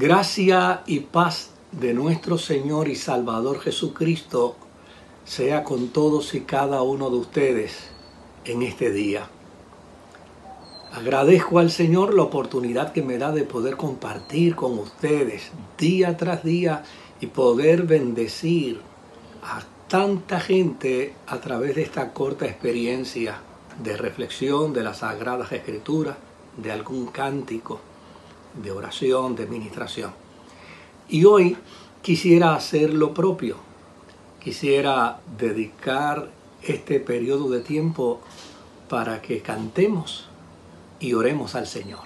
Gracia y paz de nuestro Señor y Salvador Jesucristo sea con todos y cada uno de ustedes en este día. Agradezco al Señor la oportunidad que me da de poder compartir con ustedes día tras día y poder bendecir a tanta gente a través de esta corta experiencia de reflexión de las Sagradas Escrituras, de algún cántico de oración, de administración. Y hoy quisiera hacer lo propio. Quisiera dedicar este periodo de tiempo para que cantemos y oremos al Señor.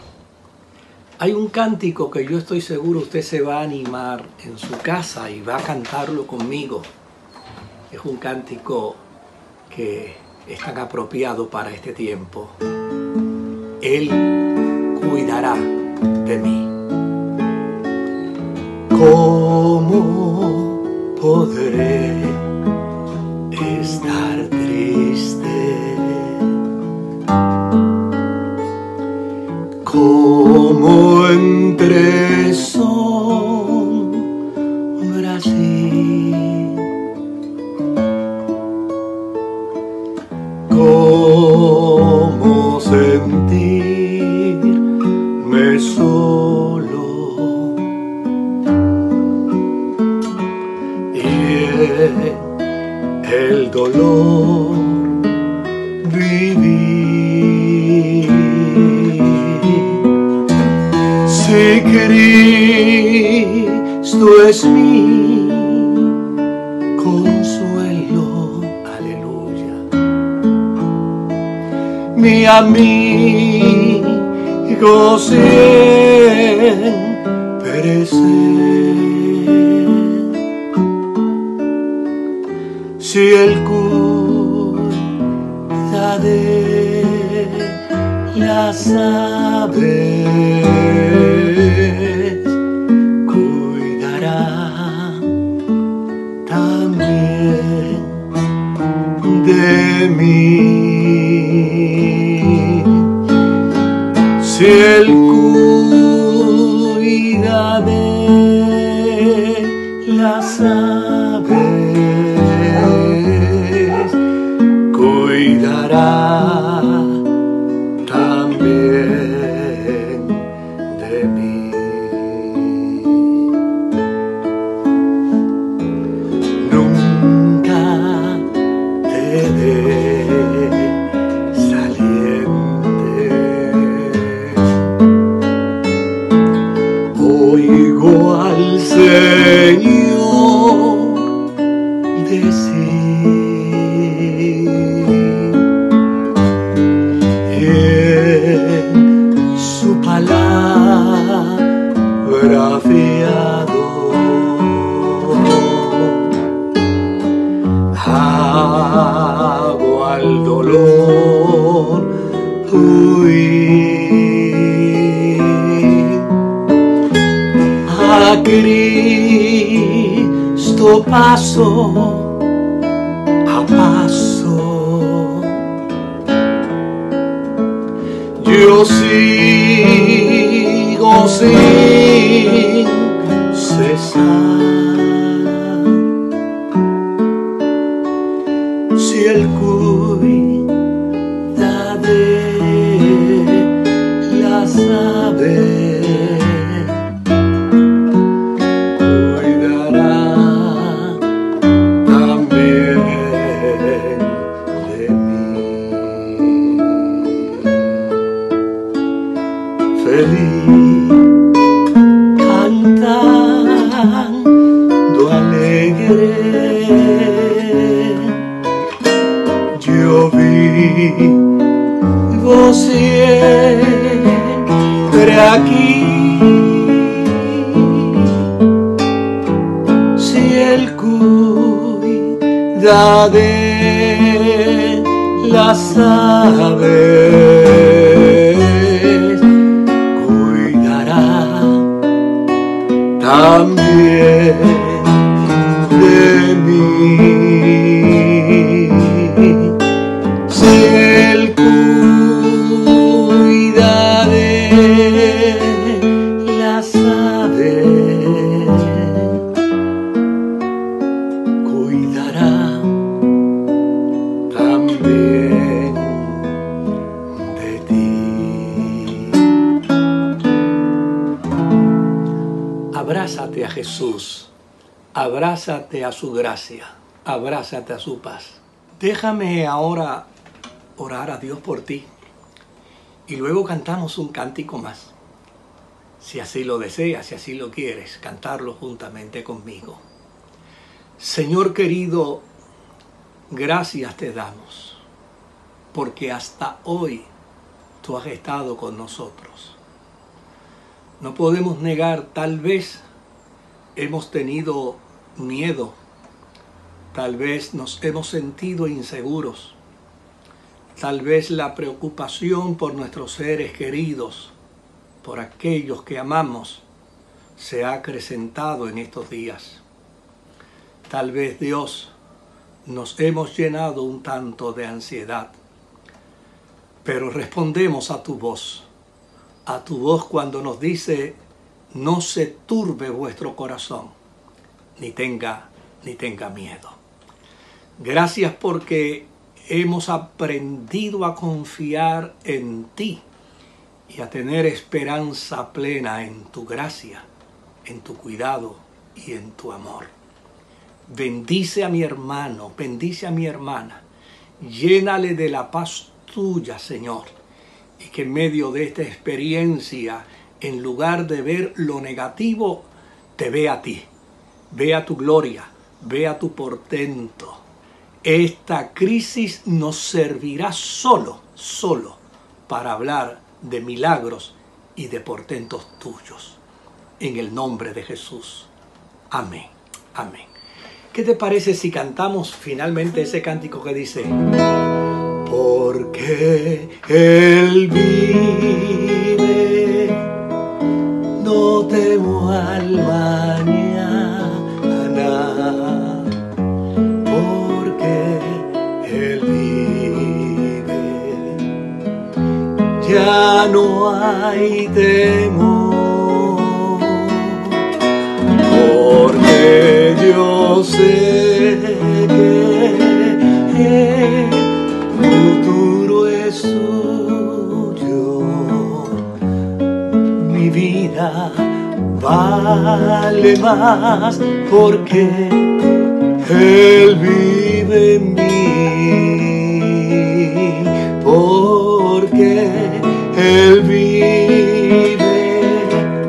Hay un cántico que yo estoy seguro usted se va a animar en su casa y va a cantarlo conmigo. Es un cántico que es tan apropiado para este tiempo. Él cuidará de mí. ¿Cómo podré estar triste? ¿Cómo entre sombras y Cristo es mi consuelo aleluya mi amigo siempre. Si Él cuida de las aves, mí. Si Él cuida de las aves, cuidará palabra fiado hago al dolor huir a Cristo paso a paso. Yo sigo sin cesar. Feliz cantando alegre, yo vivo siempre aquí. Si Él cuida de las aves, también de mí. Si Él cuida de las aves, cuidará también. Jesús, abrázate a su gracia, abrázate a su paz. Déjame ahora orar a Dios por ti y luego cantamos un cántico más. Si así lo deseas, si así lo quieres, cantarlo juntamente conmigo. Señor querido, gracias te damos, porque hasta hoy tú has estado con nosotros. No podemos negar, tal vez hemos tenido miedo, tal vez nos hemos sentido inseguros, tal vez la preocupación por nuestros seres queridos, por aquellos que amamos, se ha acrecentado en estos días. Tal vez Dios nos hemos llenado un tanto de ansiedad, pero respondemos a tu voz, a tu voz cuando nos dice, no se turbe vuestro corazón, ni tenga, ni tenga miedo. Gracias porque hemos aprendido a confiar en ti y a tener esperanza plena en tu gracia, en tu cuidado y en tu amor. Bendice a mi hermano, bendice a mi hermana, llénale de la paz tuya, Señor, y que en medio de esta experiencia, en lugar de ver lo negativo, te vea a ti, vea tu gloria, vea tu portento. Esta crisis nos servirá solo, solo, para hablar de milagros y de portentos tuyos. En el nombre de Jesús. Amén. Amén. ¿Qué te parece si cantamos finalmente ese cántico que dice, porque Él vive, no hay temor, porque Dios sé que el futuro es suyo, mi vida vale más porque Él vive en mí, Él vive,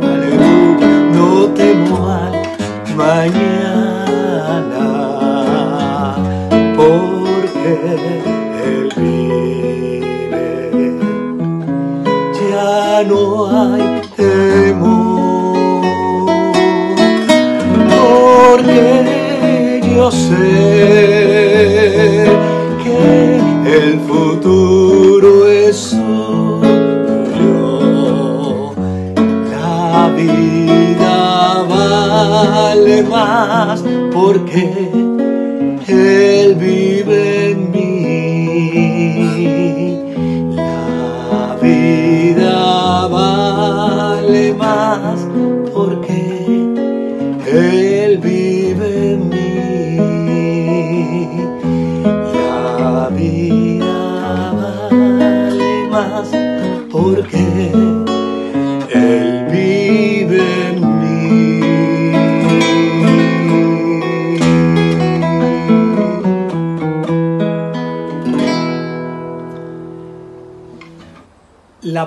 aleluya, no temo al mañana, porque Él vive, ya no hay temor, porque yo sé Él vive en mí. La vida vale más porque Él vive en mí. La vida vale más porque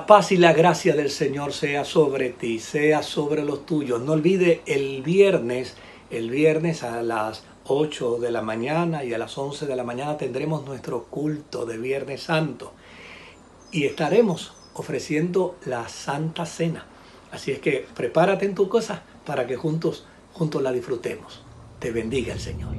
paz y la gracia del Señor sea sobre ti, sea sobre los tuyos. No olvide el viernes, el viernes a las 8 de la mañana y a las 11 de la mañana tendremos nuestro culto de Viernes Santo y estaremos ofreciendo la Santa Cena. Así es que prepárate en tu cosa para que juntos, juntos la disfrutemos. Te bendiga el Señor.